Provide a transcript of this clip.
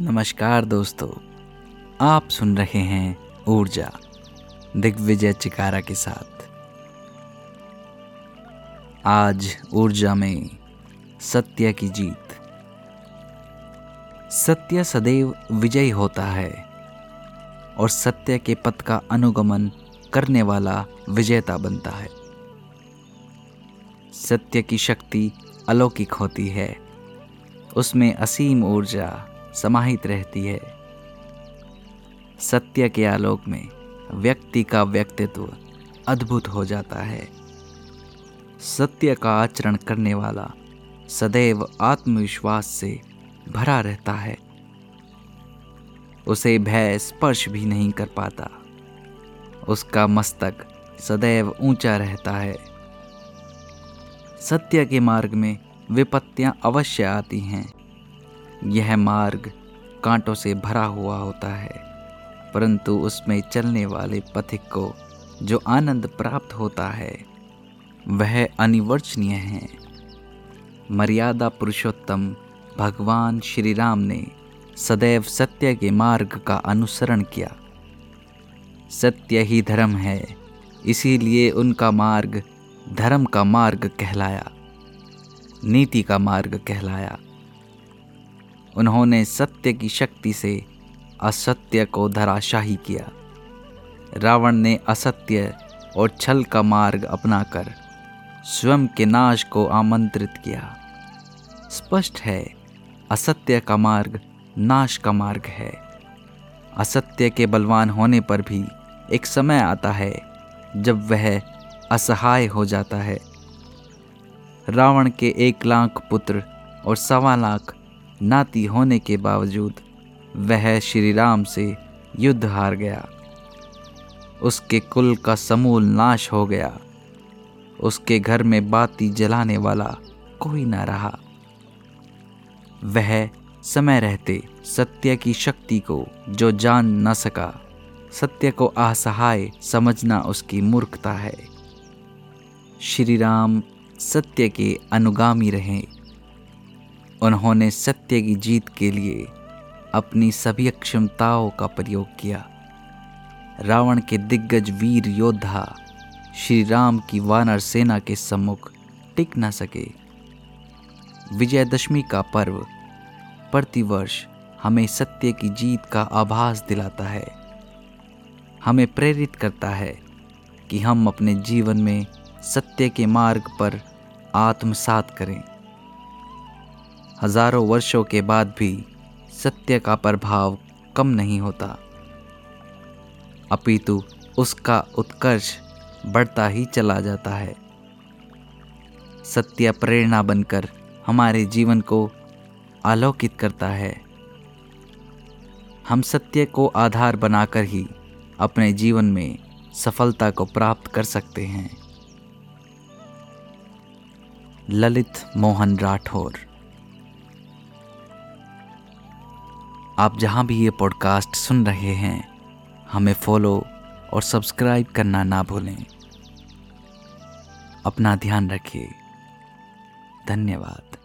नमस्कार दोस्तों, आप सुन रहे हैं ऊर्जा, दिग्विजय चिकारा के साथ। आज ऊर्जा में सत्य की जीत। सत्य सदैव विजयी होता है और सत्य के पथ का अनुगमन करने वाला विजेता बनता है। सत्य की शक्ति अलौकिक होती है, उसमें असीम ऊर्जा समाहित रहती है। सत्य के आलोक में व्यक्ति का व्यक्तित्व अद्भुत हो जाता है। सत्य का आचरण करने वाला सदैव आत्मविश्वास से भरा रहता है। उसे भय स्पर्श भी नहीं कर पाता। उसका मस्तक सदैव ऊँचा रहता है। सत्य के मार्ग में विपत्तियाँ अवश्य आती हैं। यह मार्ग कांटों से भरा हुआ होता है, परंतु उसमें चलने वाले पथिक को जो आनंद प्राप्त होता है, वह अनिवर्चनीय है। मर्यादा पुरुषोत्तम भगवान श्री राम ने सदैव सत्य के मार्ग का अनुसरण किया। सत्य ही धर्म है, इसीलिए उनका मार्ग धर्म का मार्ग कहलाया, नीति का मार्ग कहलाया। उन्होंने सत्य की शक्ति से असत्य को धराशाही किया। रावण ने असत्य और छल का मार्ग अपनाकर स्वयं के नाश को आमंत्रित किया। स्पष्ट है, असत्य का मार्ग नाश का मार्ग है। असत्य के बलवान होने पर भी एक समय आता है जब वह असहाय हो जाता है। रावण के एक लाख पुत्र और सवा लाख नाती होने के बावजूद वह श्री राम से युद्ध हार गया। उसके कुल का समूल नाश हो गया। उसके घर में बाती जलाने वाला कोई ना रहा। वह समय रहते सत्य की शक्ति को जो जान न सका, सत्य को असहाय समझना उसकी मूर्खता है। श्री राम सत्य के अनुगामी रहे। उन्होंने सत्य की जीत के लिए अपनी सभी क्षमताओं का प्रयोग किया। रावण के दिग्गज वीर योद्धा श्री राम की वानर सेना के सम्मुख टिक न सके। विजयदशमी का पर्व प्रतिवर्ष हमें सत्य की जीत का आभास दिलाता है। हमें प्रेरित करता है कि हम अपने जीवन में सत्य के मार्ग पर आत्मसात करें। हज़ारों वर्षों के बाद भी सत्य का प्रभाव कम नहीं होता। अपितु उसका उत्कर्ष बढ़ता ही चला जाता है। सत्य प्रेरणा बनकर हमारे जीवन को आलोकित करता है। हम सत्य को आधार बनाकर ही अपने जीवन में सफलता को प्राप्त कर सकते हैं। ललित मोहन राठौर आप जहाँ भी ये पॉडकास्ट सुन रहे हैं, हमें फॉलो और सब्सक्राइब करना ना भूलें। अपना ध्यान रखिए। धन्यवाद।